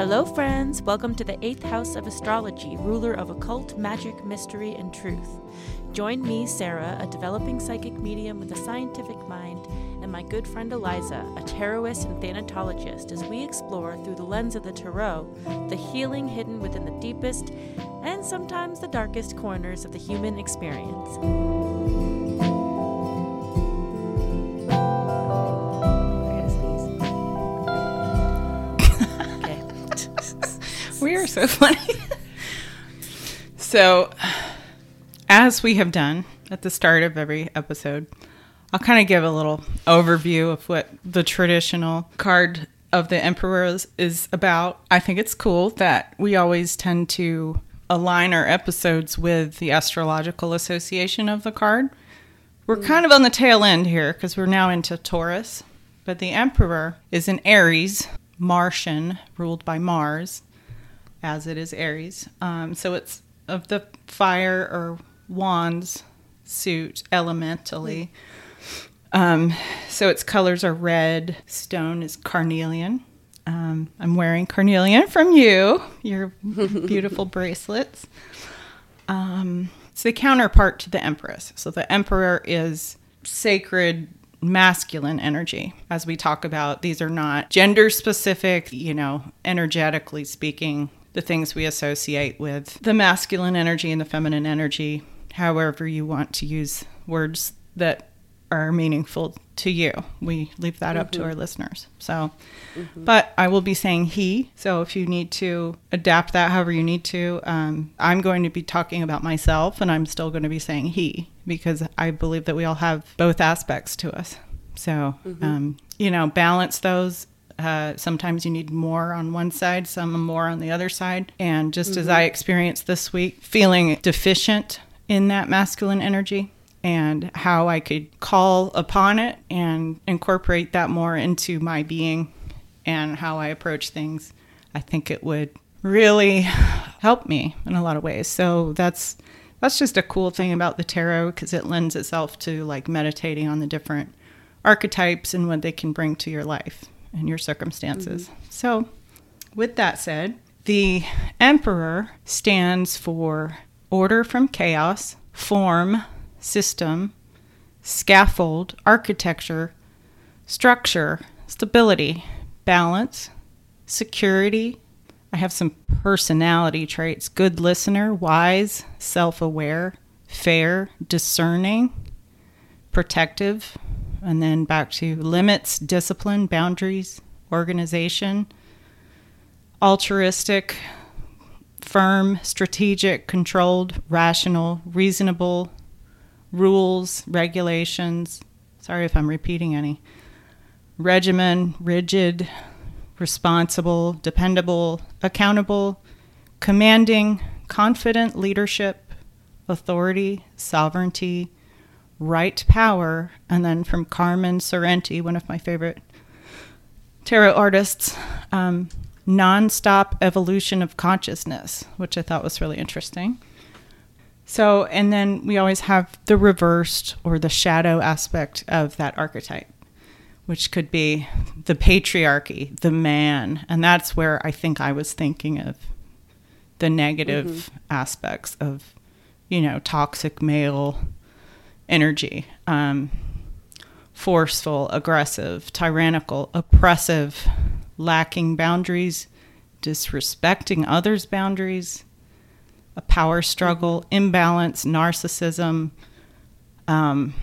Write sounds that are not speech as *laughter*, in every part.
Hello, friends. Welcome to the eighth house of astrology, ruler of occult, magic, mystery, and truth. Join me, Sarah, a developing psychic medium with a scientific mind, and my good friend Eliza, a tarotist and thanatologist, as we explore through the lens of the tarot the healing hidden within the deepest and sometimes the darkest corners of the human experience. We are so *laughs* funny. so, as we have done at the start of every episode, I'll kind of give a little overview of what the traditional card of the emperor is, is about. I think it's cool that we always tend to align our episodes with the astrological association of the card. We're mm. kind of on the tail end here because we're now into Taurus, but the emperor is an Aries, Martian, ruled by Mars as it is Aries. Um, so it's of the fire or wands suit elementally. Um, so its colors are red, stone is carnelian. Um, I'm wearing carnelian from you, your *laughs* beautiful bracelets. Um, it's the counterpart to the empress. So the emperor is sacred masculine energy. As we talk about, these are not gender specific, you know, energetically speaking, the things we associate with the masculine energy and the feminine energy, however you want to use words that are meaningful to you. We leave that up to our listeners. So, but I will be saying he. So if you need to adapt that however you need to, um, I'm going to be talking about myself and I'm still going to be saying he because I believe that we all have both aspects to us. So, um, you know, balance those. Uh, sometimes you need more on one side, some more on the other side. And just as I experienced this week, feeling deficient in that masculine energy and how I could call upon it and incorporate that more into my being and how I approach things, I think it would really help me in a lot of ways. So that's that's just a cool thing about the tarot because it lends itself to like meditating on the different archetypes and what they can bring to your life and your circumstances. Mm-hmm. So, with that said, the emperor stands for order from chaos, form, system, scaffold, architecture, structure, stability, balance, security. I have some personality traits good listener, wise, self aware, fair, discerning, protective, and then back to limits, discipline, boundaries, organization, altruistic, firm, strategic, controlled, rational, reasonable, rules, regulations. Sorry if I'm repeating any. Regimen, rigid, responsible, dependable, accountable, commanding, confident leadership, authority, sovereignty, right power, and then from Carmen Sorrenti, one of my favorite tarot artists, um, nonstop evolution of consciousness, which I thought was really interesting. So, and then we always have the reversed or the shadow aspect of that archetype, which could be the patriarchy, the man. And that's where I think I was thinking of the negative aspects of, you know, toxic male energy. Um, forceful, aggressive, tyrannical, oppressive, lacking boundaries, disrespecting others' boundaries, a power struggle, imbalance, narcissism, um,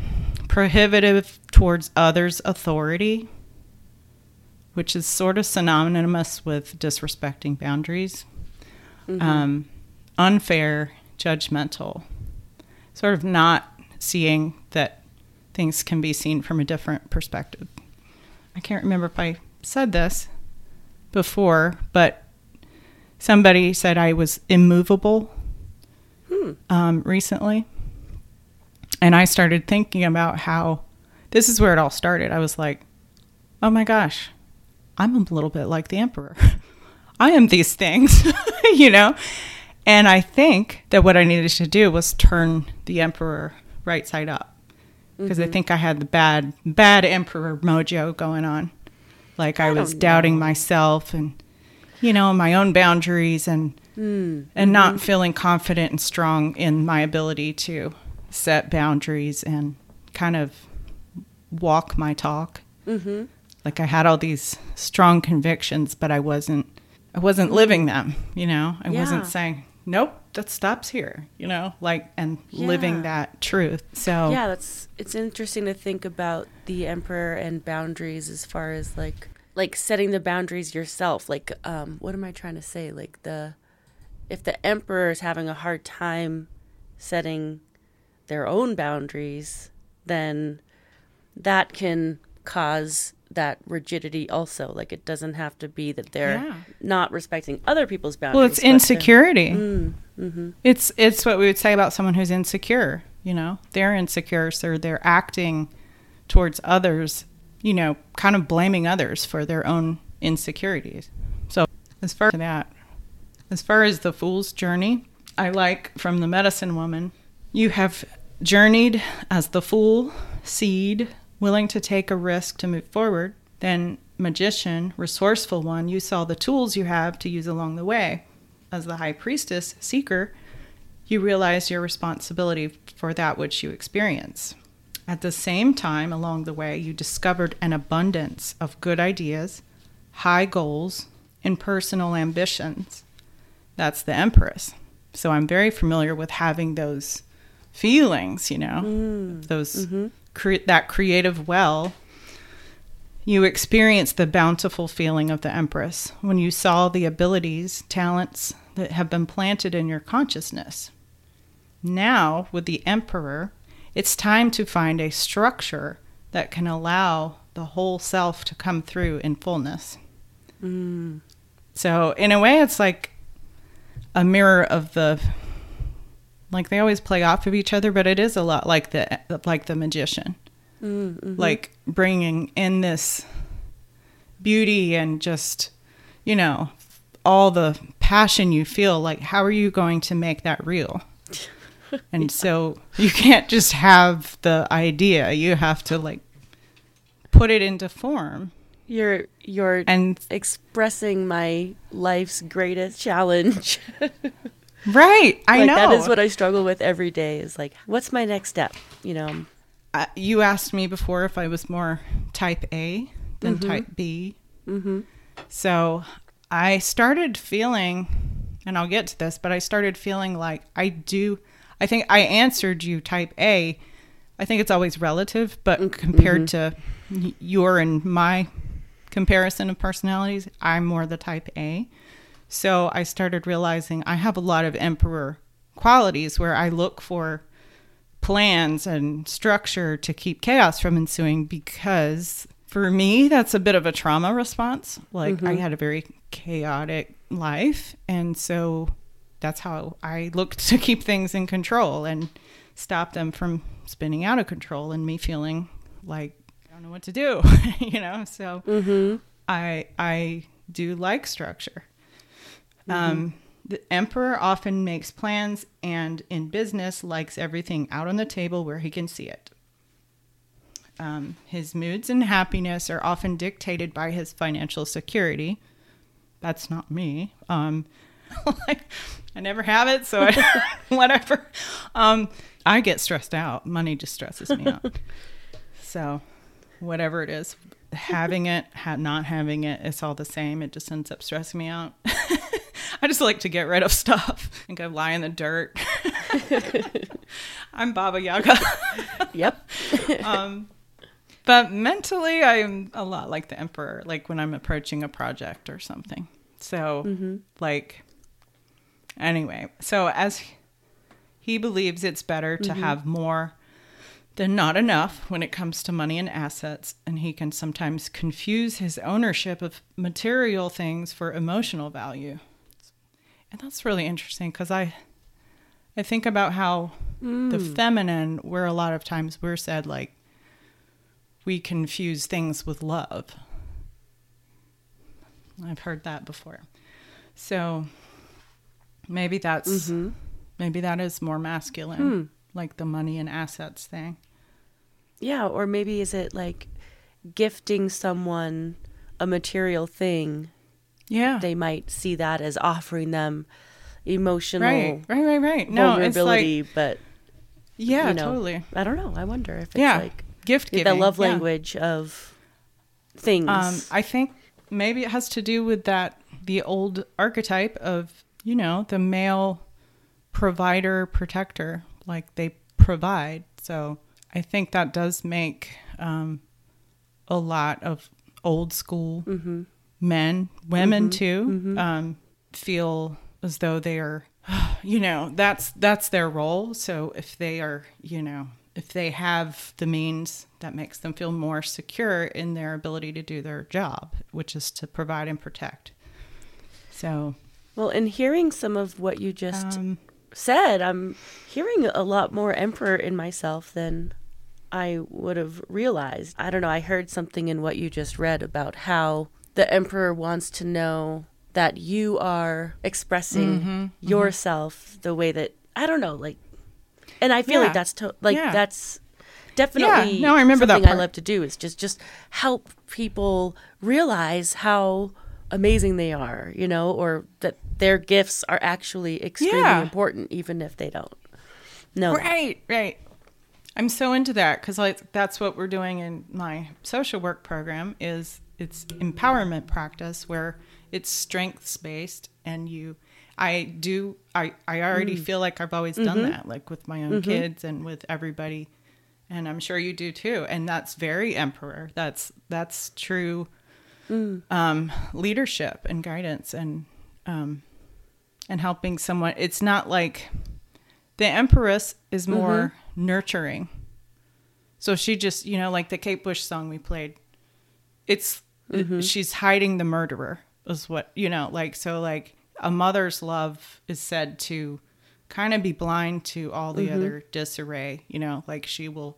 prohibitive towards others' authority, which is sort of synonymous with disrespecting boundaries, um, unfair, judgmental, sort of not seeing that things can be seen from a different perspective. I can't remember if I said this before, but somebody said I was immovable um, recently. And I started thinking about how this is where it all started. I was like, oh my gosh, I'm a little bit like the emperor. *laughs* I am these things, *laughs* you know? And I think that what I needed to do was turn the emperor right side up because I think I had the bad, bad emperor mojo going on. Like I, I was doubting know. myself and, you know, my own boundaries and Hmm. and not feeling confident and strong in my ability to set boundaries and kind of walk my talk. Mm-hmm. Like I had all these strong convictions, but I wasn't I wasn't living them, you know. I Yeah. wasn't saying, "Nope, that stops here," you know, like and living that truth. So Yeah, that's it's interesting to think about the emperor and boundaries as far as like like setting the boundaries yourself. Like um what am I trying to say? Like the if the emperor is having a hard time setting their own boundaries, then that can cause that rigidity also. Like it doesn't have to be that they're Yeah. not respecting other people's boundaries. well, it's insecurity. Mm, mhm. It's it's what we would say about someone who's insecure. You know, they're insecure, so they're acting towards others. You know, kind of blaming others for their own insecurities. So, as far as that, as far as the fool's journey, I like from the medicine woman, you have journeyed as the fool, seed, willing to take a risk to move forward. Then magician, resourceful one, you saw the tools you have to use along the way as the high priestess seeker, you realize your responsibility for that which you experience. At the same time, along the way, you discovered an abundance of good ideas, high goals, and personal ambitions. That's the Empress. So I'm very familiar with having those feelings, you know, mm. those mm-hmm. Cre- that creative well. You experienced the bountiful feeling of the Empress when you saw the abilities, talents that have been planted in your consciousness. Now, with the Emperor, it's time to find a structure that can allow the whole self to come through in fullness. Mm. So, in a way, it's like a mirror of the like they always play off of each other, but it is a lot like the like the magician, Mm, mhm. like bringing in this beauty and just you know all the passion you feel. Like, how are you going to make that real? *laughs* And so you can't just have the idea; you have to like put it into form. You're you're And expressing my life's greatest challenge. *laughs* right, I like know that is what I struggle with every day. Is like, what's my next step? You know. uh, you asked me before if I was more type A than Mhm. type B. Mm-hmm. So I started feeling, and I'll get to this, but I started feeling like I do. I think I answered you type A. I think it's always relative, but compared to your and my comparison of personalities, I'm more the type A. So I started realizing I have a lot of emperor qualities where I look for plans and structure to keep chaos from ensuing because for me that's a bit of a trauma response like i had a very chaotic life and so that's how i look to keep things in control and stop them from spinning out of control and me feeling like i don't know what to do *laughs* you know so Mm-hmm. I I do like structure. Um, the emperor often makes plans and in business likes everything out on the table where he can see it. Um, his moods and happiness are often dictated by his financial security. That's not me. Um, *laughs* like, I never have it, so I, *laughs* whatever. Um, I get stressed out. Money just stresses me out. *laughs* So, whatever it is, having it, ha- not having it, it's all the same. It just ends up stressing me out. *laughs* I just like to get rid of stuff and go lie in the dirt. *laughs* I'm Baba Yaga. Yep. *laughs* um, but mentally, I'm a lot like the Emperor, like when I'm approaching a project or something. So, Mm-hmm. like, anyway, so as he believes it's better to have more than not enough when it comes to money and assets, and he can sometimes confuse his ownership of material things for emotional value. And that's really interesting because I, I think about how the feminine, where a lot of times we're said like we confuse things with love. I've heard that before. So maybe that's Mm-hmm. maybe that is more masculine, Hmm. like the money and assets thing. Yeah, or maybe is it like gifting someone a material thing Yeah. they might see that as offering them emotional right. Right. Right. Right. No, it's vulnerability, like but yeah, you know, totally. I don't know. I wonder if it's Yeah. like Gift the giving. love yeah. language of things. Um, I think maybe it has to do with that the old archetype of you know the male provider protector, like they provide. So I think that does make um, a lot of old school Mm-hmm. Men, women too, Um, feel as though they are, *sighs* you know, that's that's their role. So if they are, you know, if they have the means, that makes them feel more secure in their ability to do their job, which is to provide and protect. So, well, in hearing some of what you just um, said, I'm hearing a lot more emperor in myself than I would have realized. I don't know. I heard something in what you just read about how the emperor wants to know that you are expressing Mm-hmm, yourself the way that I don't know, like, and I feel Yeah. like that's to, like Yeah. that's definitely yeah. no, I remember that something I love to do is just just help people realize how amazing they are, you know, or that their gifts are actually extremely important, even if they don't know. that. Right, right. I'm so into that because like that's what we're doing in my social work program is it's empowerment practice where it's strengths based and you I do I I already mm. feel like I've always done mm-hmm. that like with my own mm-hmm. kids and with everybody and I'm sure you do too and that's very emperor. That's that's true mm. um leadership and guidance and um and helping someone. It's not like the empress is mm-hmm. more nurturing. So she just you know like the kate bush song we played it's Mm-hmm. she's hiding the murderer is what you know like so like a mother's love is said to kind of be blind to all the mm-hmm. other disarray you know like she will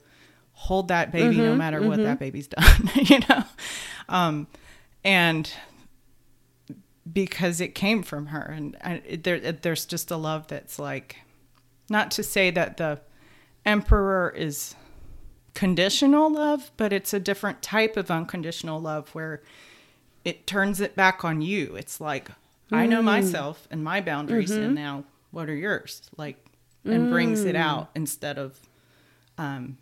hold that baby no mm-hmm. matter what that baby's *laughs* done you know? Um and because it came from her and I, there it, there's just a love that's like not to say that the emperor is conditional love but it's a different type of unconditional love where it turns it back on you. It's like i know mm. myself and my boundaries and mm-hmm. now what are yours? Like and brings it mm. out instead of um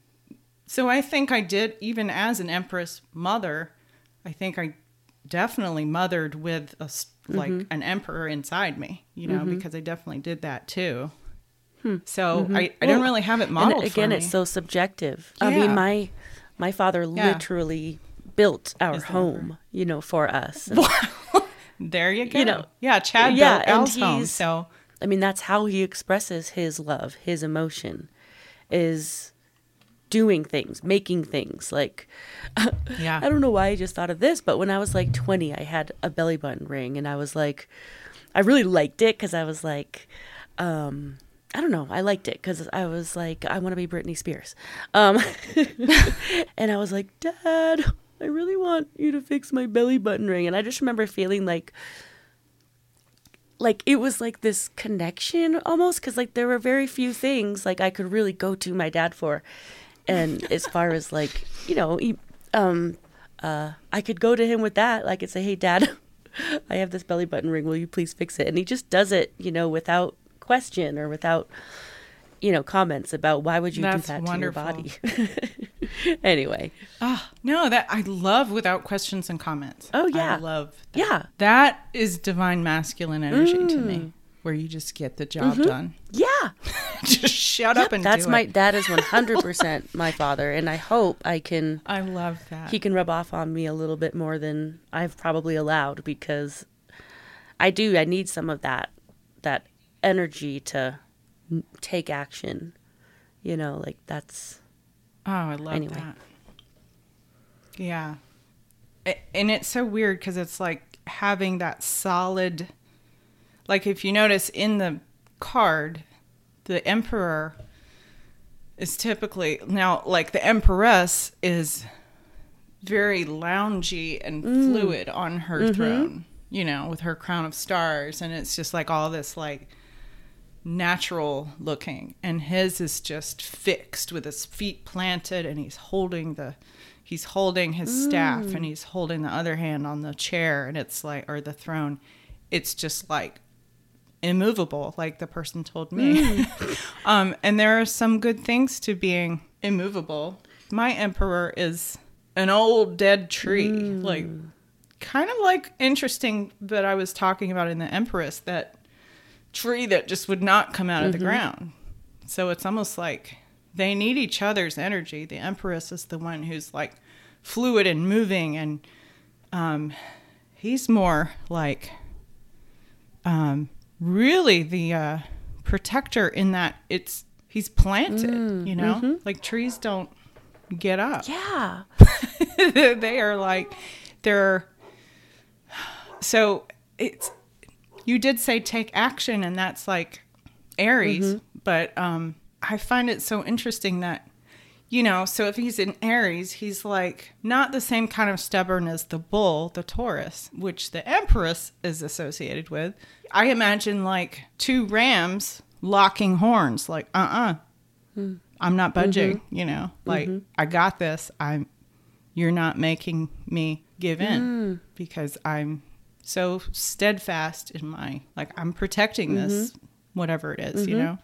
so i think i did even as an empress mother i think i definitely mothered with a like mm-hmm. an emperor inside me you know mm-hmm. because i definitely did that too so I, I didn't really have it modeled again, it's so subjective. I mean, my my father Yeah. literally built our home, you know, for us. *laughs* There you go you know, yeah chad yeah, built and Al's home so I mean, that's how he expresses his love, his emotion, is doing things, making things. Like, *laughs* yeah I don't know why I just thought of this, but when I was like 20, I had a belly button ring, and I was like, I really liked it because I was like, um, I don't know, I liked it because I was like, I want to be Britney Spears, um, *laughs* and I was like, Dad, I really want you to fix my belly button ring, and I just remember feeling like. Like it was like this connection almost because like there were very few things like I could really go to my dad for, and as far as like you know, he, um, uh, I could go to him with that. I could say, "Hey, Dad, *laughs* I have this belly button ring. Will you please fix it?" And he just does it, you know, without question or without, you know, comments about why would you That's do that wonderful. to your body. *laughs* anyway, Ah, no, that I love without questions and comments. Oh, yeah. I love that. yeah, That is divine masculine energy to Mm. me, where you just get the job done. yeah. *laughs* just shut Yep, up and that's do my it. that is *laughs* one hundred percent my father, and I hope I can I love that. he can rub off on me a little bit more than I've probably allowed because I do I need some of that that energy to take action. You know, like that's oh, I love Anyway. that. Yeah, and it's so weird because it's like having that solid. Like if you notice in the card, the emperor is typically now like the empress is very loungy and mm. fluid on her mm-hmm. throne, you know, with her crown of stars and it's just like all this like natural looking and his is just fixed with his feet planted and he's holding the he's holding his staff and mm. he's holding the other hand on the chair and it's like or the throne. It's just like immovable like the person told me. Mm. *laughs* Um and there are some good things to being immovable. My emperor is an old dead tree. Like mm. kind of like interesting that i was talking about in the empress that tree that just would not come out of the ground. So it's almost like they need each other's energy. The empress is the one who's like fluid and moving and um he's more like um really the uh protector in that it's he's planted you know? like trees don't get up. Yeah. *laughs* they are like they're so it's you did say take action and that's like aries mm-hmm. but um i find it so interesting that you know so if he's in aries he's like not the same kind of stubborn as the bull the taurus which the empress is associated with. I imagine like two rams locking horns like uh-uh. Hmm. I'm not budging mm-hmm. you know? Mm-hmm. Like i got this. I'm you're not making me give in hmm. because I'm so steadfast in my like I'm protecting this mm-hmm. whatever it is, you mm-hmm. know.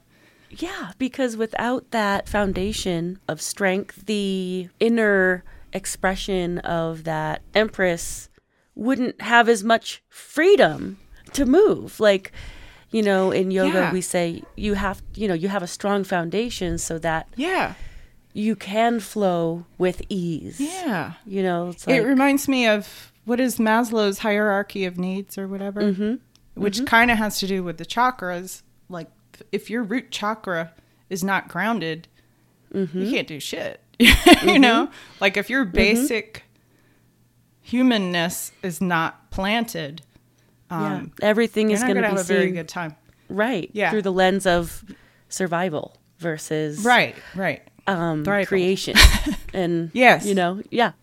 Yeah, because without that foundation of strength, the inner expression of that empress wouldn't have as much freedom to move. Like, you know, in yoga Yeah. we say you have, you know, you have a strong foundation so that Yeah. you can flow with ease. Yeah. You know, it's like it reminds me of what is Maslow's hierarchy of needs or whatever, mm-hmm. which mm-hmm. kind of has to do with the chakras. Like, if your root chakra is not grounded, mm-hmm. you can't do shit. *laughs* you know, like if your basic humanness is not planted, yeah, um, everything you're is going to be have a very good time. right Yeah. through the lens of survival versus Right, right. um, Thrival. creation *laughs* and Yes. you know, yeah,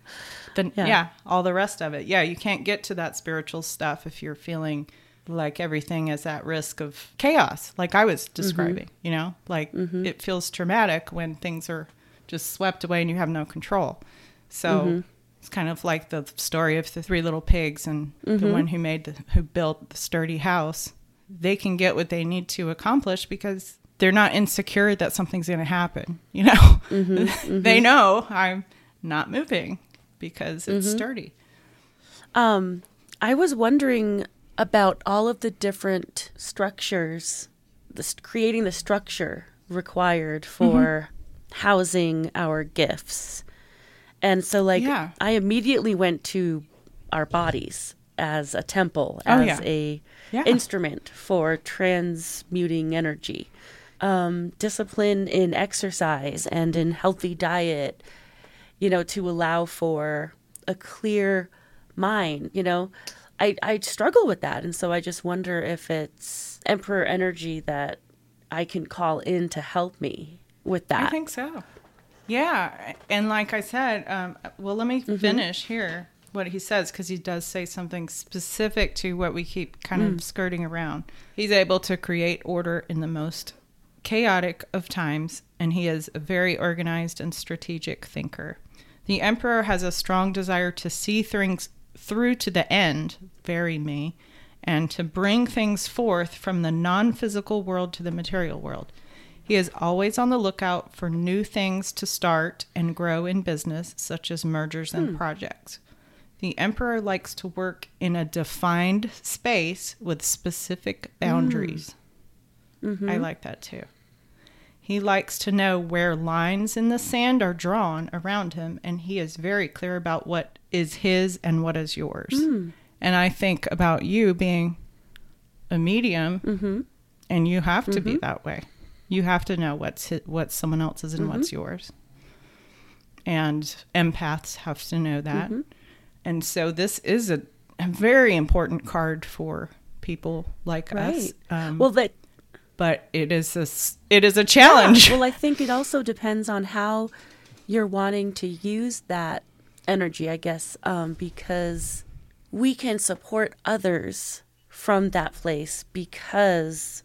Then Yeah. yeah. all the rest of it. Yeah, you can't get to that spiritual stuff if you're feeling like everything is at risk of chaos, like I was mm-hmm. describing. You know, like mm-hmm. it feels traumatic when things are just swept away and you have no control. So mm-hmm. it's kind of like the story of the three little pigs and the one who made the who built the sturdy house. They can get what they need to accomplish because they're not insecure that something's going to happen. You know, *laughs* they know I'm not moving because it's sturdy. Um, I was wondering about all of the different structures, the st- creating the structure required for housing our gifts. And so, like, Yeah. I immediately went to our bodies as a temple, Oh, as yeah. a Yeah. instrument for transmuting energy. Um, discipline in exercise and in healthy diet, you know, to allow for a clear mind, you know. I, I struggle with that. And so I just wonder if it's emperor energy that I can call in to help me with that. I think so. Yeah, and like I said, um, well, let me finish here what he says because he does say something specific to what we keep kind of skirting around. He's able to create order in the most chaotic of times, and he is a very organized and strategic thinker. The emperor has a strong desire to see things through to the end, very me, and to bring things forth from the non physical world to the material world. He is always on the lookout for new things to start and grow in business, such as mergers and hmm. projects. The emperor likes to work in a defined space with specific boundaries. Hmm. Mm-hmm. I like that too. He likes to know where lines in the sand are drawn around him, and he is very clear about what is his and what is yours. Hmm. And I think about you being a medium, mm-hmm. and you have to be mm-hmm. that way. You have to know what's hi- what's someone else's and what's mm-hmm. yours. And empaths have to know that. And so this is a, a very important card for people like us. Um, well, that but it is a it is a challenge. well, I think it also depends on how you're wanting to use that energy, I guess, um, because we can support others from that place because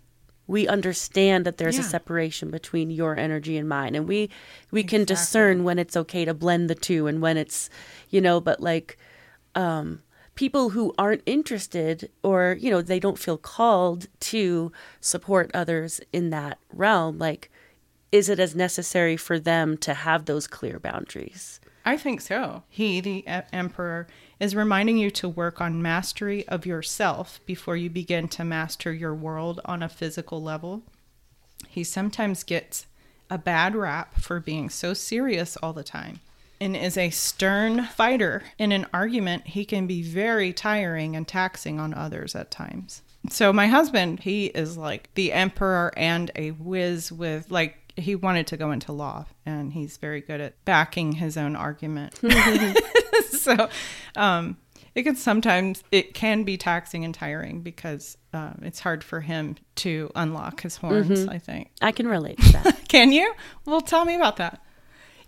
we understand that there's Yeah. a separation between your energy and mine and we we can discern when it's okay to blend the two and when it's you know but like um people who aren't interested or you know they don't feel called to support others in that realm like is it as necessary for them to have those clear boundaries I think so. He, the emperor, is reminding you to work on mastery of yourself before you begin to master your world on a physical level. He sometimes gets a bad rap for being so serious all the time and is a stern fighter. In an argument, he can be very tiring and taxing on others at times. So, my husband, he is like the emperor and a whiz with, like, he wanted to go into law and he's very good at backing his own argument. *laughs* *laughs* so, um, it can sometimes it can be taxing and tiring because um, it's hard for him to unlock his horns. I think. i can relate to that *laughs* Can you? Well, tell me about that.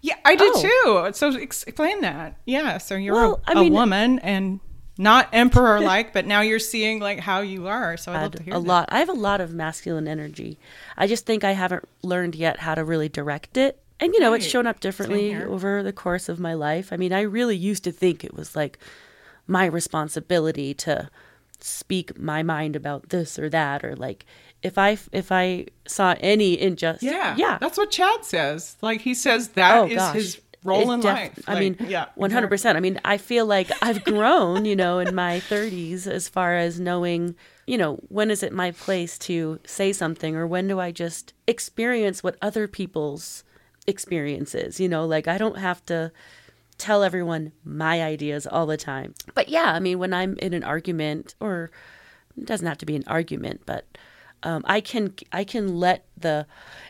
Yeah, I do Oh. too. So explain that. Yeah. So you're Well, a, I mean- a woman and not emperor like, *laughs* but now you're seeing like how you are. So I'd love to hear a that. lot i have a lot of masculine energy i just think i haven't learned yet how to really direct it and you know it's shown up differently over the course of my life i mean i really used to think it was like my responsibility to speak my mind about this or that or like if i if i saw any injustice Yeah. yeah That's what Chad says. Like he says that oh is gosh his role It in def- life. I Like, mean, yeah, one hundred percent. I mean, I feel like I've grown, you know, in my thirties as far as knowing, you know, when is it my place to say something, or when do I just experience what other people's experiences? You know, like I don't have to tell everyone my ideas all the time. But yeah, I mean, when I'm in an argument, or it doesn't have to be an argument, but um, I can I can let the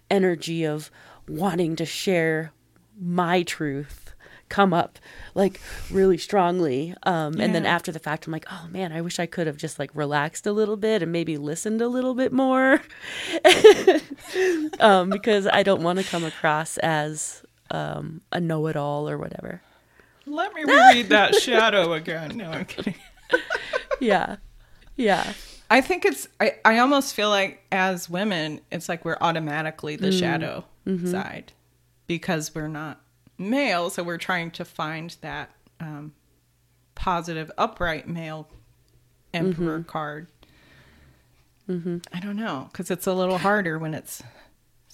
energy of wanting to share my truth come up like really strongly. Um, and then after the fact i'm like oh man i wish i could have just like relaxed a little bit and maybe listened a little bit more. *laughs* Um, because i don't want to come across as um, a know-it-all or whatever Let me *laughs* read that shadow again. No, I'm kidding. *laughs* yeah. Yeah. I think it's I, I almost feel like as women, it's like we're automatically the mm-hmm. shadow mm-hmm. side because we're not male, so we're trying to find that um, positive, upright male emperor mm-hmm. card. I don't know because it's a little harder when it's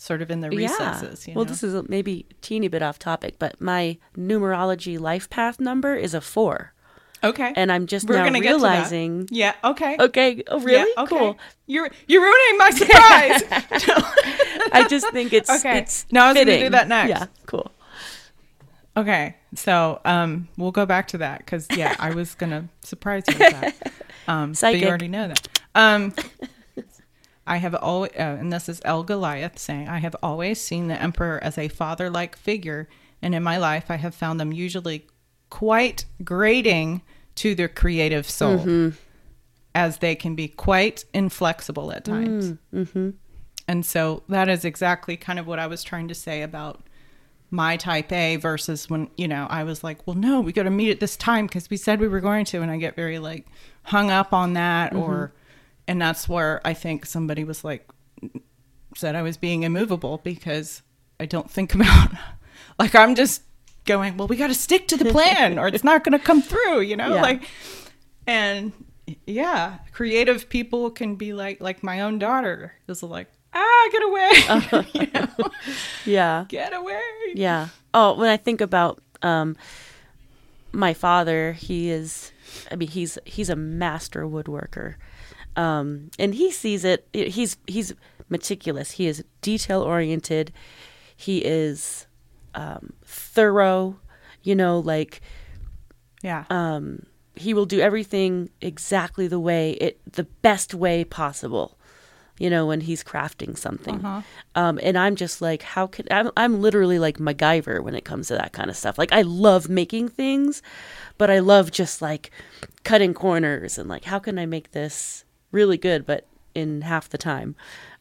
sort of in the recesses. You well this is a, maybe a teeny bit off topic but my numerology life path number is a four okay, and i'm just we're now gonna get to that. realizing Yeah. Okay. okay oh really Yeah, okay. cool You're you're ruining my surprise. *laughs* I just think it's *laughs* Okay. It's No, I was gonna do that next. Yeah, cool. Okay, so um, we'll go back to that because yeah, I was gonna surprise you with that. *laughs* Um, but you already know that. Um, I have always, uh, and this is El Goliath saying, I have always seen the emperor as a father-like figure, and in my life, I have found them usually quite grating to their creative soul, Mm-hmm. as they can be quite inflexible at times. Mm-hmm. And so that is exactly kind of what I was trying to say about my type A versus when, you know, I was like, well, no, we got to meet at this time because we said we were going to. And I get very like hung up on that. Or, and that's where I think somebody was like, said I was being immovable because I don't think about, *laughs* like, I'm just going, well, we got to stick to the plan or it's not going to come through, you know? Yeah. Like, and yeah, creative people can be like, like my own daughter is like, ah, get away. *laughs* *laughs* You know? Yeah, Get away. yeah. Oh, when I think about um, my father, he is. I mean, he's he's a master woodworker, um, and he sees it. He's he's meticulous. He is detail oriented. He is um, thorough. You know, like Yeah. um, he will do everything exactly the way it the best way possible you know when he's crafting something Uh-huh. um, and i'm just like how can I'm, I'm literally like macgyver when it comes to that kind of stuff like i love making things but i love just like cutting corners and like how can i make this really good but in half the time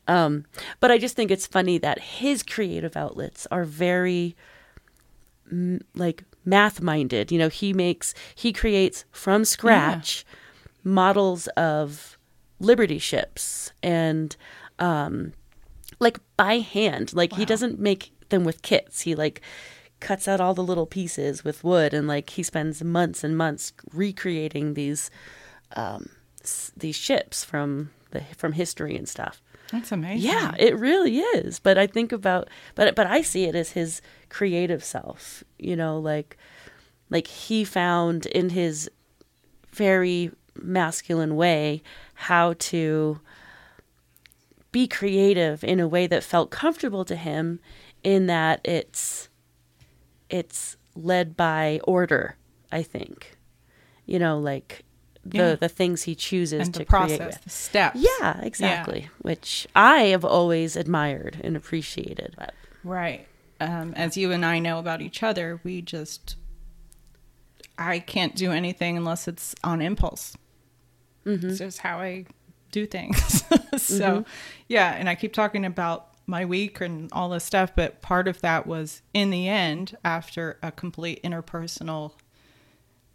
um, but i just think it's funny that his creative outlets are very like math minded. You know, he makes he creates from scratch models of liberty ships and um, like by hand. Like he doesn't make them with kits. He like cuts out all the little pieces with wood, and like he spends months and months recreating these um, these ships from the from history and stuff. That's amazing. Yeah, it really is. But I think about but but I see it as his creative self. You know, like like he found in his very masculine way how to be creative in a way that felt comfortable to him in that it's it's led by order, I think. You know, like the Yeah. the things he chooses And to the create process, with. the steps. Yeah, exactly. Which I have always admired and appreciated. Right. Um, as you and I know about each other, we just, I can't do anything unless it's on impulse. Mm-hmm. It's just how I do things. *laughs* so, yeah. And I keep talking about my week and all this stuff, but part of that was in the end, after a complete interpersonal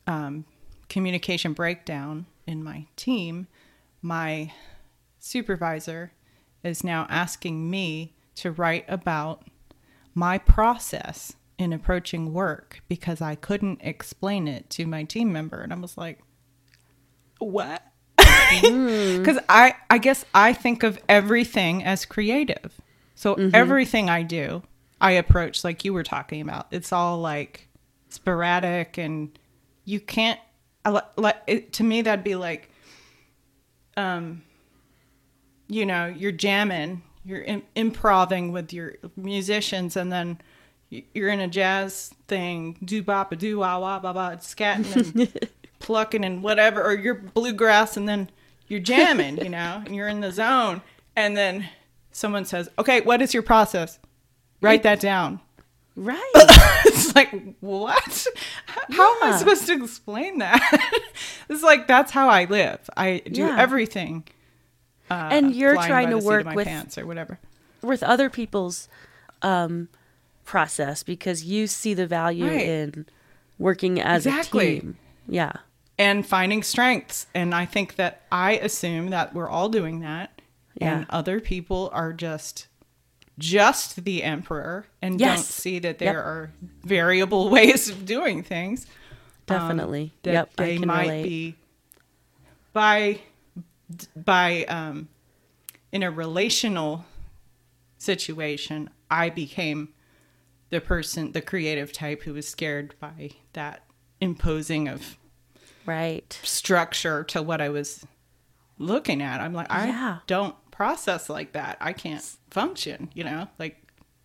um, communication breakdown in my team, my supervisor is now asking me to write about my process in approaching work because I couldn't explain it to my team member. And I was like, what? Hmm. *laughs* Because I, I guess I think of everything as creative. So mm-hmm. everything I do, I approach like you were talking about. It's all like sporadic and you can't, I like, it, to me, that'd be like, um, you know, you're jamming, you're Im- improving with your musicians, and then you're in a jazz thing, do bop a do wah wah ba ba, scatting and *laughs* plucking and whatever, or you're bluegrass, and then you're jamming, you know, and you're in the zone, and then someone says, "Okay, what is your process? Write that down." Right. *laughs* it's like what how am i supposed to explain that *laughs* it's like that's how i live i do Yeah. everything uh, And you're trying to the seat of work with- pants or whatever With other people's um, process because you see the value Right. in working as Exactly. a team. Yeah. and finding strengths and i think that i assume that we're all doing that Yeah. and other people are just just the emperor and don't see that there Yep. are variable *laughs* ways of doing things um, Definitely. that Yep, I they might relate. be by by um in a relational situation i became the person the creative type who was scared by that imposing of Right. structure to what i was looking at i'm like i Yeah. don't process like that i can't function you know like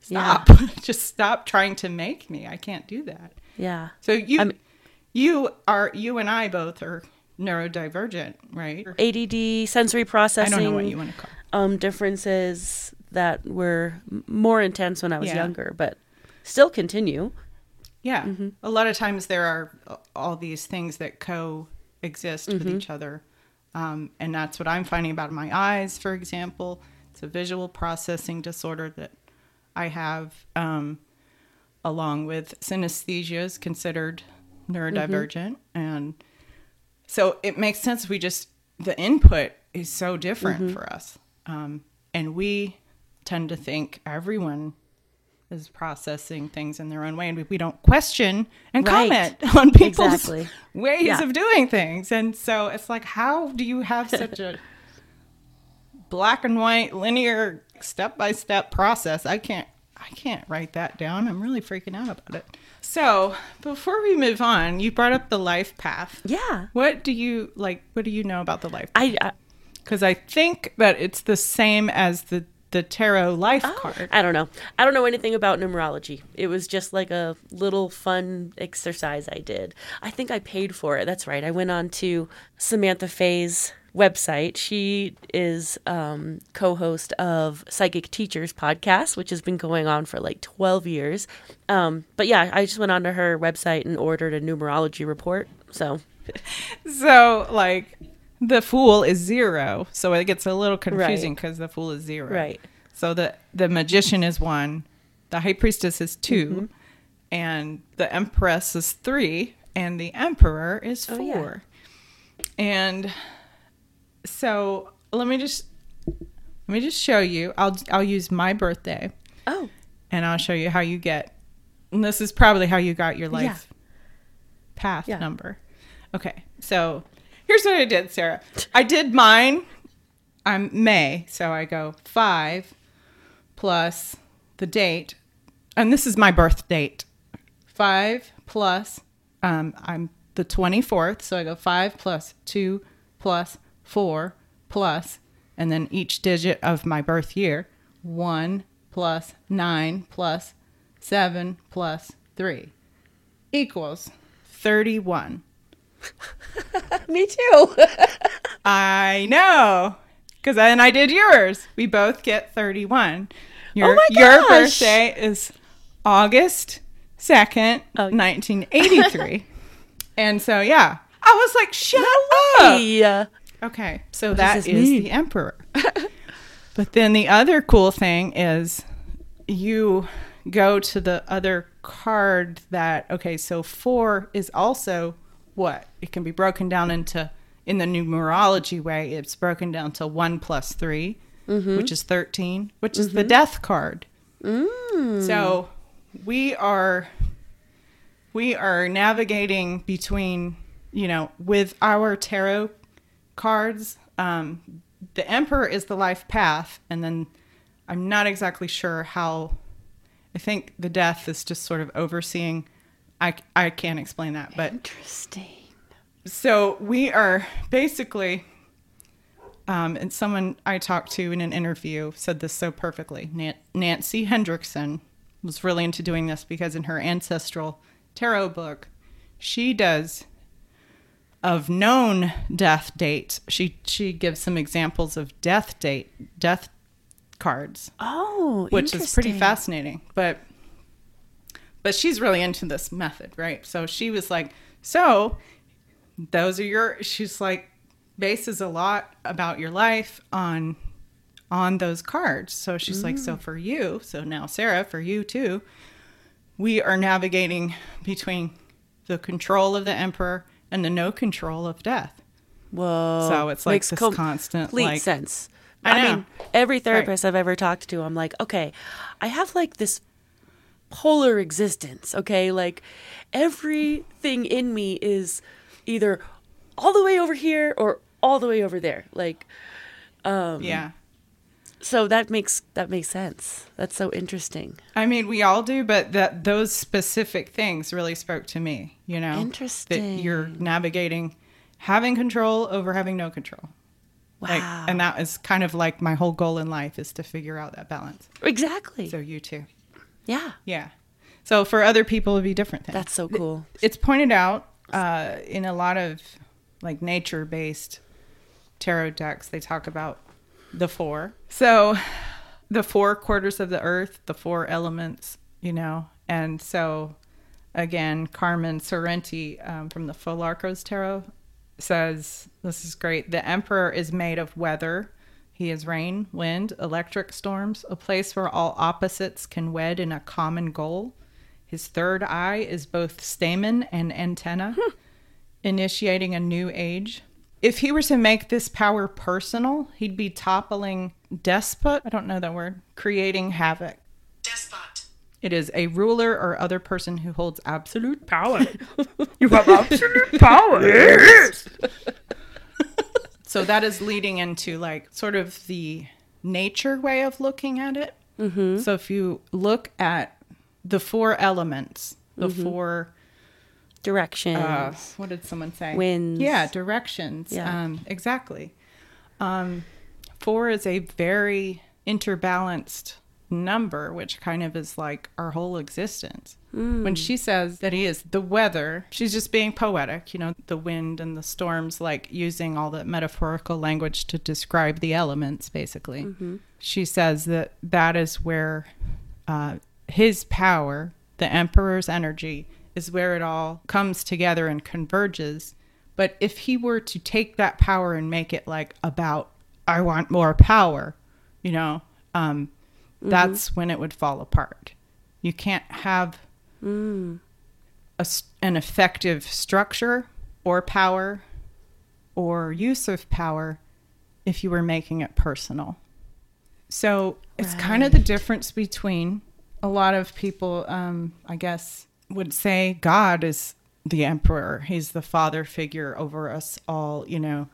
Yeah. stop *laughs* just stop trying to make me i can't do that Yeah. so you I'm- you are you and I both are neurodivergent, right? ADD, sensory processing. I don't know what you want to call. um, differences that were more intense when I was Yeah. younger, but still continue. Yeah, Mm-hmm. a lot of times there are all these things that coexist with Mm-hmm. each other, um, and that's what I'm finding about my eyes, for example. It's a visual processing disorder that I have, um, along with synesthesia, is considered neurodivergent, and so it makes sense. We just the input is so different Mm-hmm. for us, um, and we tend to think everyone is processing things in their own way, and we, we don't question and Right. comment *laughs* on people's Exactly. ways Yeah. of doing things. And so it's like, how do you have such a *laughs* black and white, linear, step by step process? I can't. I can't write that down. I'm really freaking out about it. So, before we move on, you brought up the life path. Yeah. What do you like? What do you know about the life? I, I uh, Because I think that it's the same as the the tarot life card. I don't know. I don't know anything about numerology. It was just like a little fun exercise I did. I think I paid for it. That's right. I went on to Samantha Fey's website. She is um, co-host of Psychic Teachers podcast, which has been going on for like 12 years. Um, but yeah, I just went onto her website and ordered a numerology report. So *laughs* So, like, the fool is zero. So it gets a little confusing Right. because the fool is zero. Right. So the the magician is one, the high priestess is 2 Mm-hmm. and the empress is three, and the emperor is Oh, yeah. four. And so let me just let Let me just show you. I'll I'll use my birthday Oh, and I'll show you how you get. And this is probably how you got your life Yeah. path Yeah. number. Okay, so here's what I did, Sarah. I did mine. I'm May, so I go five plus the date, and this is my birth date. Five plus, um, I'm the 24th, so I go five plus two plus four plus, and then each digit of my birth year. One plus nine plus seven plus three equals 31. *laughs* me too. *laughs* I know. Because then I did yours. We both get 31. Your, Oh my Your birthday is August 2nd, Oh. 1983. *laughs* and so, yeah. I was like, shut up. Okay, so does that is mean? the emperor. but then the other cool thing is you go to the other card that okay, so 4 is also what? It can be broken down into in the numerology way, it's broken down to 1 plus 3, mm-hmm. which is 13, which is the mm-hmm. death card. Mm. So we are we are navigating between you know with our tarot cards um the emperor is the life path and then i'm not exactly sure how i think the death is just sort of overseeing i i can't explain that but Interesting. so we are basically um, and someone I talked to in an interview said this so perfectly. Nan- Nancy Hendrickson was really into doing this because in her ancestral tarot book, she does of known death dates. She she gives some examples of death date death cards Oh, which is pretty fascinating. But but she's really into this method, right? So she was like, so those are your she's like bases a lot about your life on on those cards. So she's like, so mm. for you, so now Sarah, for you too, we are navigating between the control of the emperor and the no control of death. Whoa. So it's like Makes this com- constant, complete like- sense. I I, mean, every therapist I've ever talked to, I'm like, okay, I have like this polar existence. Okay, like everything in me is either all the way over here or all the way over there. Like, um, Yeah. so that makes that makes sense. That's so interesting. I mean, we all do, but that those specific things really spoke to me. You know, Interesting. that you're navigating, having control over having no control. Wow. Like, and that is kind of like my whole goal in life is to figure out that balance. exactly. So you too, yeah, yeah. So for other people, it'd be different things. that's so cool. it's pointed out uh, in a lot of like nature based tarot decks they talk about the four so the four quarters of the earth the four elements you know and so again carmen sorrenti um, from the Pholarcos tarot says this is great the emperor is made of weather he is rain wind electric storms a place where all opposites can wed in a common goal his third eye is both stamen and antenna, hmm. initiating a new age. If he were to make this power personal, he'd be toppling despot. I don't know that word. Creating havoc. Despot. It is a ruler or other person who holds absolute power. *laughs* You have absolute power. So that is leading into like sort of the nature way of looking at it. Mm-hmm. So if you look at the four elements, the four Directions. uh, what did someone say? Winds. Yeah, directions. Yeah. Um, exactly. Um, four is a very interbalanced number, which kind of is like our whole existence. When she says that he is the weather, she's just being poetic, you know, the wind and the storms, like using all that metaphorical language to describe the elements, basically. She says that that is where uh, his power, the emperor's energy, is where it all comes together and converges. But if he were to take that power and make it like about, I want more power, you know, um, Mm-hmm. that's when it would fall apart. You can't have mm. a s an effective structure or power or use of power if you were making it personal. So it's kind of the difference between a lot of people, um, I guess, would say God is the emperor. He's the father figure over us all, you know.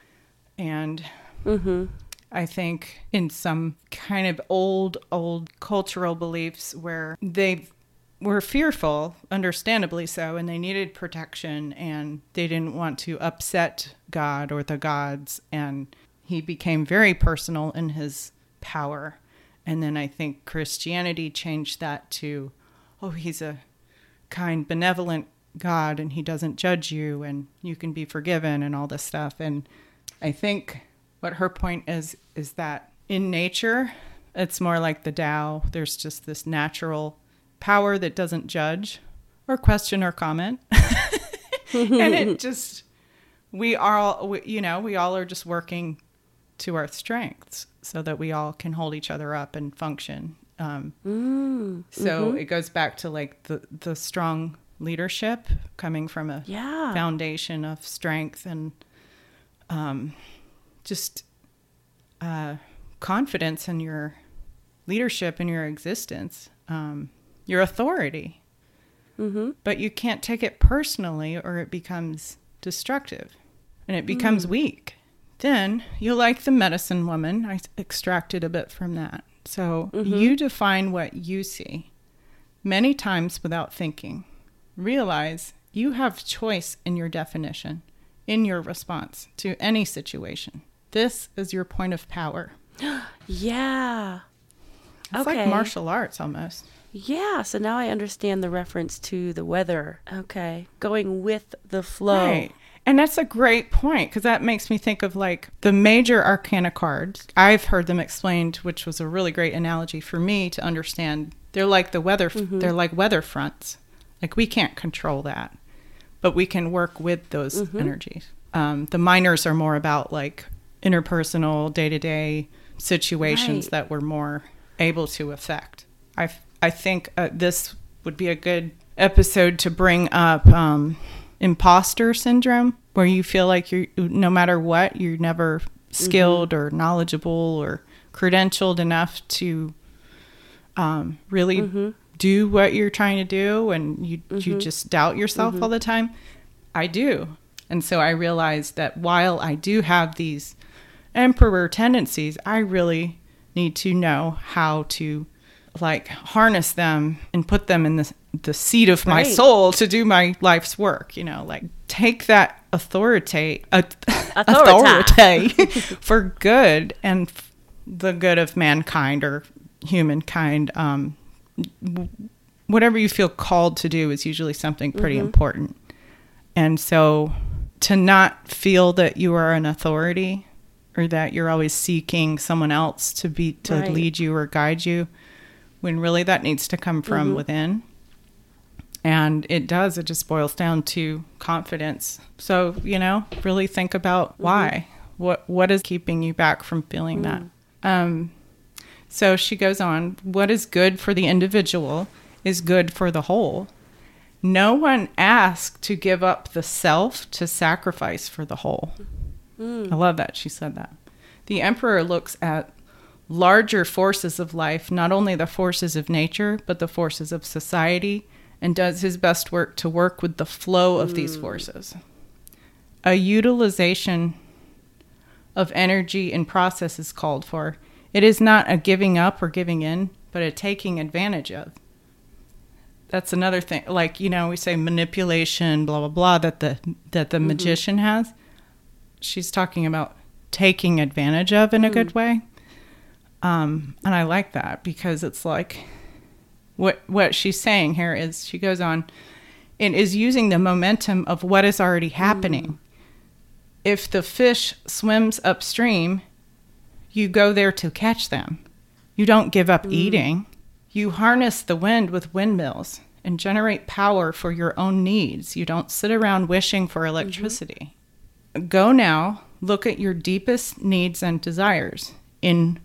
And mm-hmm. I think in some kind of old, old cultural beliefs where they were fearful, understandably so, and they needed protection and they didn't want to upset God or the gods. And he became very personal in his power. And then I think Christianity changed that to, oh, he's a kind, benevolent God and he doesn't judge you and you can be forgiven and all this stuff. And I think what her point is is that in nature, it's more like the Tao. There's just this natural power that doesn't judge or question or comment. *laughs* and it *laughs* just, we are all, we, you know, we all are just working to our strengths so that we all can hold each other up and function. Um, so it goes back to like the, the strong leadership coming from a Yeah. foundation of strength and um, just uh, confidence in your leadership and your existence, um, your authority. Mm-hmm. But you can't take it personally or it becomes destructive and it becomes weak. Then you like the medicine woman. I extracted a bit from that. So you define what you see many times without thinking. Realize you have choice in your definition, in your response to any situation. This is your point of power. *gasps* Yeah. It's Okay. like martial arts almost. Yeah. So now I understand the reference to the weather. Okay. Going with the flow. Right. And that's a great point because that makes me think of like the major arcana cards. I've heard them explained, which was a really great analogy for me to understand. They're like the weather, they're like weather fronts. Like we can't control that, but we can work with those energies. Um, the minors are more about like interpersonal, day to day situations Right. that we're more able to affect. I, I think uh, this would be a good episode to bring up um, imposter syndrome, where you feel like you're, no matter what, you're never skilled or knowledgeable or credentialed enough to um, really do what you're trying to do, and you you just doubt yourself all the time. I do, and so I realized that while I do have these emperor tendencies, I really need to know how to like harness them and put them in the the seat of my Right. soul to do my life's work. You know, like take that authority, uh, authority *laughs* for good and f- the good of mankind or humankind. Um, w- whatever you feel called to do is usually something pretty important. And so to not feel that you are an authority or that you're always seeking someone else to be to Right. lead you or guide you when really that needs to come from mm-hmm. within. And it does, it just boils down to confidence. So, you know, really think about mm-hmm. why. What what is keeping you back from feeling that? Mm. Um so she goes on, what is good for the individual is good for the whole. No one asked to give up the self to sacrifice for the whole. I love that she said that. The emperor looks at larger forces of life, not only the forces of nature, but the forces of society, and does his best work to work with the flow of these mm. forces. A utilization of energy and process is called for. It is not a giving up or giving in, but a taking advantage of. That's another thing. Like, you know, we say manipulation, blah blah blah that the that the mm-hmm. magician has. She's talking about taking advantage of in a good mm. way. Um, and I like that because it's like what what she's saying here is she goes on it is using the momentum of what is already mm. happening. If the fish swims upstream, you go there to catch them. You don't give up mm. eating. You harness the wind with windmills and generate power for your own needs. You don't sit around wishing for mm-hmm. electricity. Go now, look at your deepest needs and desires. In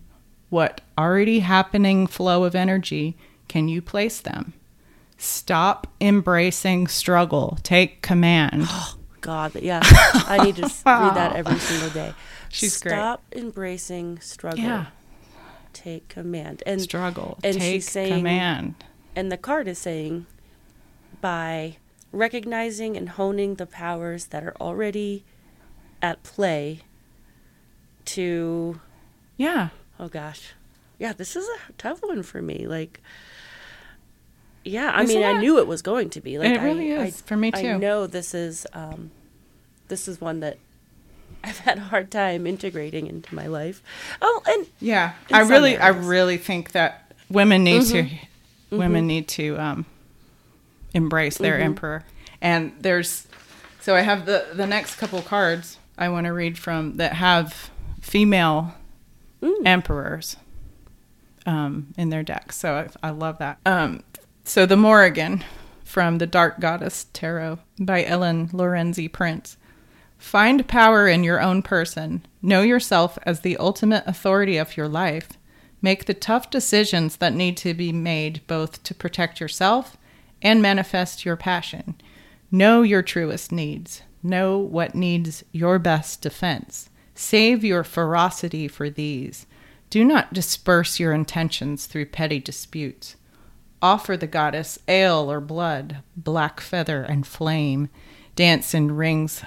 what already happening flow of energy can you place them? Stop embracing struggle. Take command. *gasps* Oh, God, yeah. *laughs* I need to read that every single day. She's great. Stop embracing struggle. Yeah. take command. And Struggle. and Take she's saying- command. and the card is saying by recognizing and honing the powers that are already at play to Yeah. oh gosh yeah this is a tough one for me like yeah i Isn't mean i knew it was going to be like It really I, is, for me too I know this is um this is one that *laughs* i've had a hard time integrating into my life oh and Yeah. I really I really think that women need Mm-hmm. to women need to um embrace their Mm-hmm. emperor. And there's so I have the the next couple cards I want to read from that have female emperors um, in their decks. So I, I love that. Um, so the Morrigan from the Dark Goddess Tarot by Ellen Lorenzi Prince. Find power in your own person. Know yourself as the ultimate authority of your life. Make the tough decisions that need to be made both to protect yourself and manifest your passion. Know your truest needs. Know what needs your best defense. Save your ferocity for these. Do not disperse your intentions through petty disputes. Offer the goddess ale or blood, black feather and flame. Dance in rings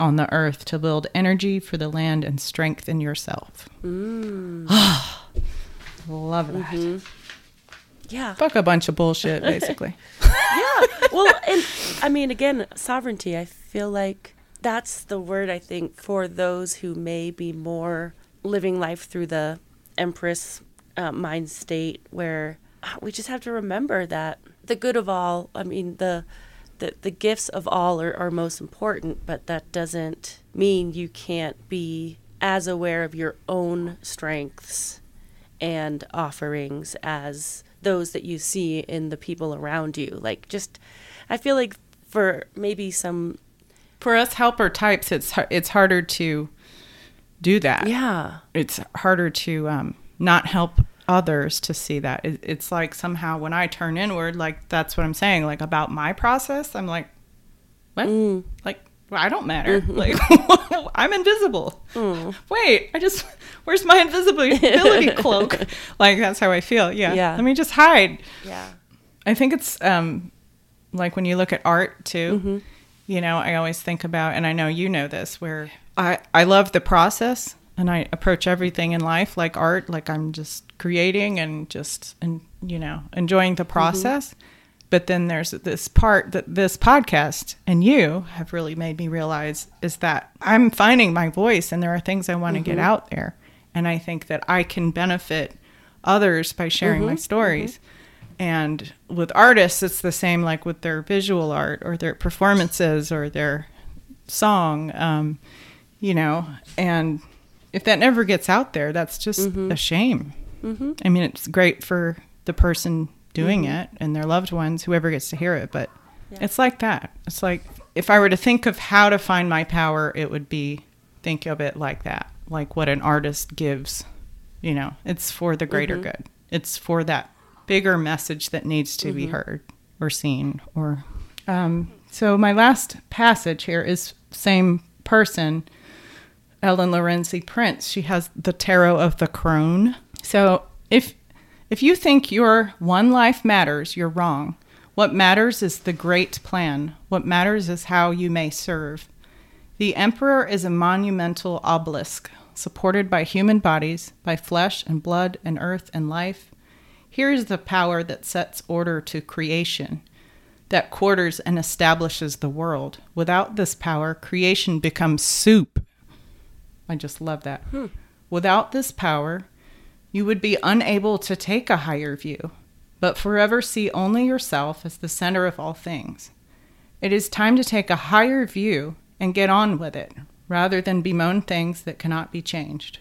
on the earth to build energy for the land and strengthen yourself. Mm. Ah, love that. Mm-hmm. yeah Fuck a bunch of bullshit, basically. *laughs* yeah. Well and i mean again sovereignty i feel like that's the word i think for those who may be more living life through the empress uh, mind state where uh, we just have to remember that the good of all i mean the the, the gifts of all are, are most important but that doesn't mean you can't be as aware of your own strengths and offerings as those that you see in the people around you. Like, just, I feel like for maybe some, For us helper types, it's it's harder to do that. yeah, It's harder to um, not help others to see that. It, it's like somehow when I turn inward, like that's what I'm saying, like about my process, I'm like, what? Mm. Like, well, I don't matter. Mm-hmm. *laughs* Like, *laughs* I'm invisible. Mm. Wait, I just, *laughs* where's my invisibility cloak? Like, that's how I feel. Yeah. Yeah. Let me just hide. yeah, I think it's um, like when you look at art too. Mm-hmm. You know, I always think about, and I know you know this, where I I love the process, and I approach everything in life like art, like I'm just creating and just and you know enjoying the process. But then there's this part that this podcast and you have really made me realize is that I'm finding my voice, and there are things I want to get out there, and I think that I can benefit others by sharing my stories. And with artists, it's the same like with their visual art or their performances or their song, um, you know. And if that never gets out there, that's just a shame. Mm-hmm. I mean, it's great for the person doing mm-hmm. it and their loved ones, whoever gets to hear it, but it's like that. It's like if I were to think of how to find my power, it would be think of it like that, like what an artist gives. You know, it's for the greater mm-hmm. good. It's for that bigger message that needs to be mm-hmm. heard or seen or um, so my last passage here is same person ellen lorenzi prince she has the tarot of the crone so if if you think your one life matters you're wrong what matters is the great plan what matters is how you may serve the emperor is a monumental obelisk supported by human bodies by flesh and blood and earth and life here is the power that sets order to creation, that quarters and establishes the world. Without this power, creation becomes soup. I just love that. Hmm. Without this power, you would be unable to take a higher view, but forever see only yourself as the center of all things. It is time to take a higher view and get on with it, rather than bemoan things that cannot be changed.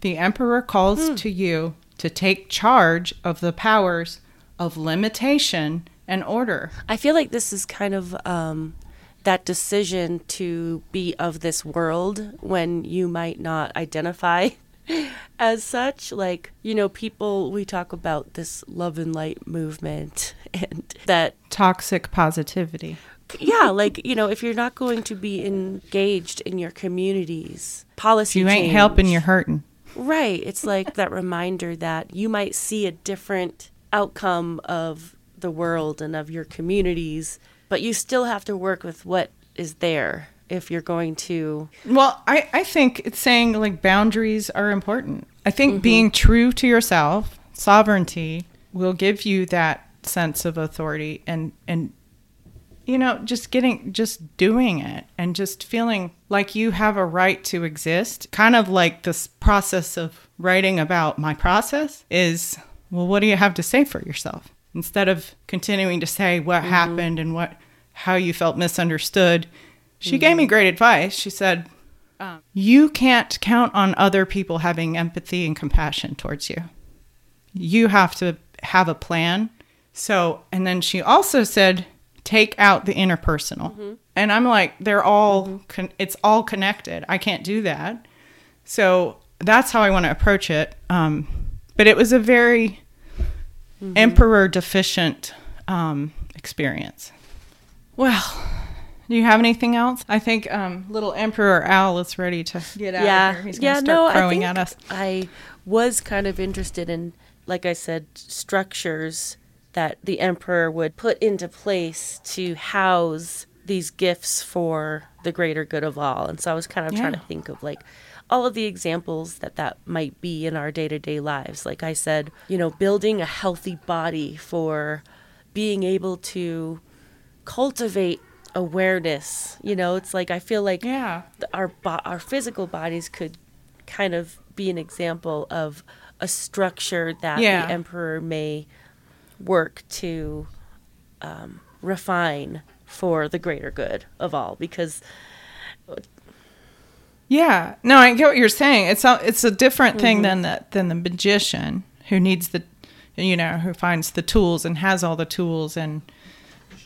The Emperor calls to you to take charge of the powers of limitation and order. I feel like this is kind of um, that decision to be of this world when you might not identify *laughs* as such. Like, you know, people, we talk about this love and light movement *laughs* and that Toxic positivity. yeah, like you know, if you're not going to be engaged in your communities, policy, You ain't change- helping, you're hurting. Right. It's like that *laughs* reminder that you might see a different outcome of the world and of your communities, but you still have to work with what is there if you're going to. Well, I, I think it's saying like boundaries are important. I think mm-hmm. being true to yourself, sovereignty, will give you that sense of authority and, and you know, just getting, just doing it and just feeling like you have a right to exist. Kind of like this process of writing about my process is, well, what do you have to say for yourself? Instead of continuing to say what mm-hmm. happened and what, how you felt misunderstood, she gave me mm-hmm. great advice. She said, um. you can't count on other people having empathy and compassion towards you. You have to have a plan. So, and then she also said, take out the interpersonal. Mm-hmm. And I'm like, they're all, mm-hmm. con- it's all connected. I can't do that. So that's how I want to approach it. Um, but it was a very emperor deficient um, experience. Well, do you have anything else? I think um, little Emperor Al is ready to get out yeah. of here. He's going yeah. to start no, I crowing think at us. I was kind of interested in, like I said, structures that the emperor would put into place to house these gifts for the greater good of all. And so I was kind of trying to think of like all of the examples that that might be in our day-to-day lives. Like I said, you know, building a healthy body for being able to cultivate awareness. You know, it's like I feel like Yeah. our bo- our physical bodies could kind of be an example of a structure that Yeah. the emperor may work to um, refine for the greater good of all because Yeah, no, I get what you're saying. It's a, it's a different thing than the than the magician who needs the, you know, who finds the tools and has all the tools and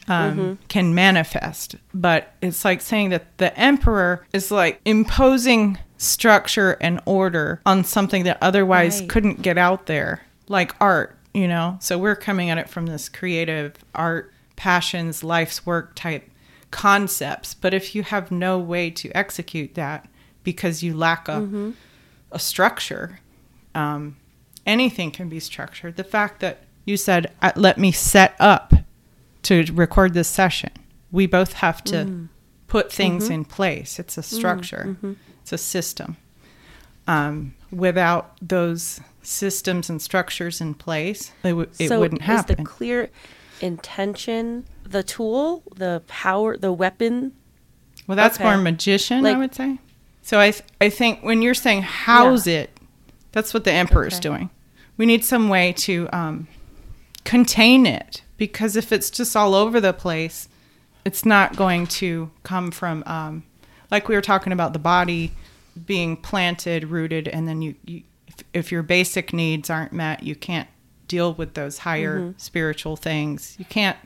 um, can manifest. But it's like saying that the emperor is like imposing structure and order on something that otherwise Right. couldn't get out there, like art. You know, so we're coming at it from this creative art, passions, life's work type concepts. But if you have no way to execute that because you lack a, a structure, um, anything can be structured. The fact that you said, "Uh, let me set up to record this session, we both have to put things in place. It's a structure, it's a system. Um, without those systems and structures in place, it, w- it so wouldn't is the clear intention the tool, the power, the weapon? Well, that's Okay. more magician, I would say. So I, th- I think when you're saying house it, that's what the emperor's Okay. doing. We need some way to um, contain it because if it's just all over the place, it's not going to come from, um, like we were talking about the body being planted, rooted, and then you, you if, if your basic needs aren't met, you can't deal with those higher spiritual things. You can't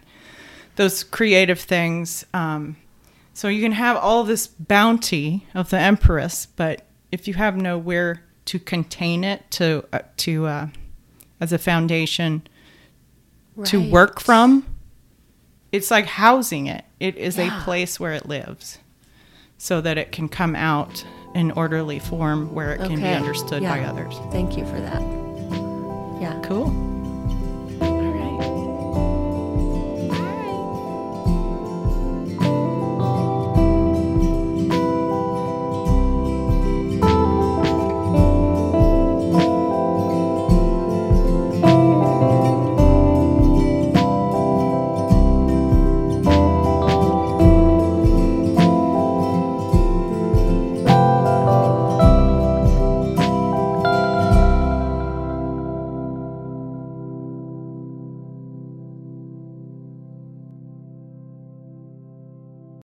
those creative things. Um, so you can have all this bounty of the empress, but if you have nowhere to contain it, to uh, to uh, as a foundation right. to work from. It's like housing it. It is yeah. a place where it lives so that it can come out in orderly form where it okay. can be understood yeah. by others. Thank you for that. Yeah. Cool.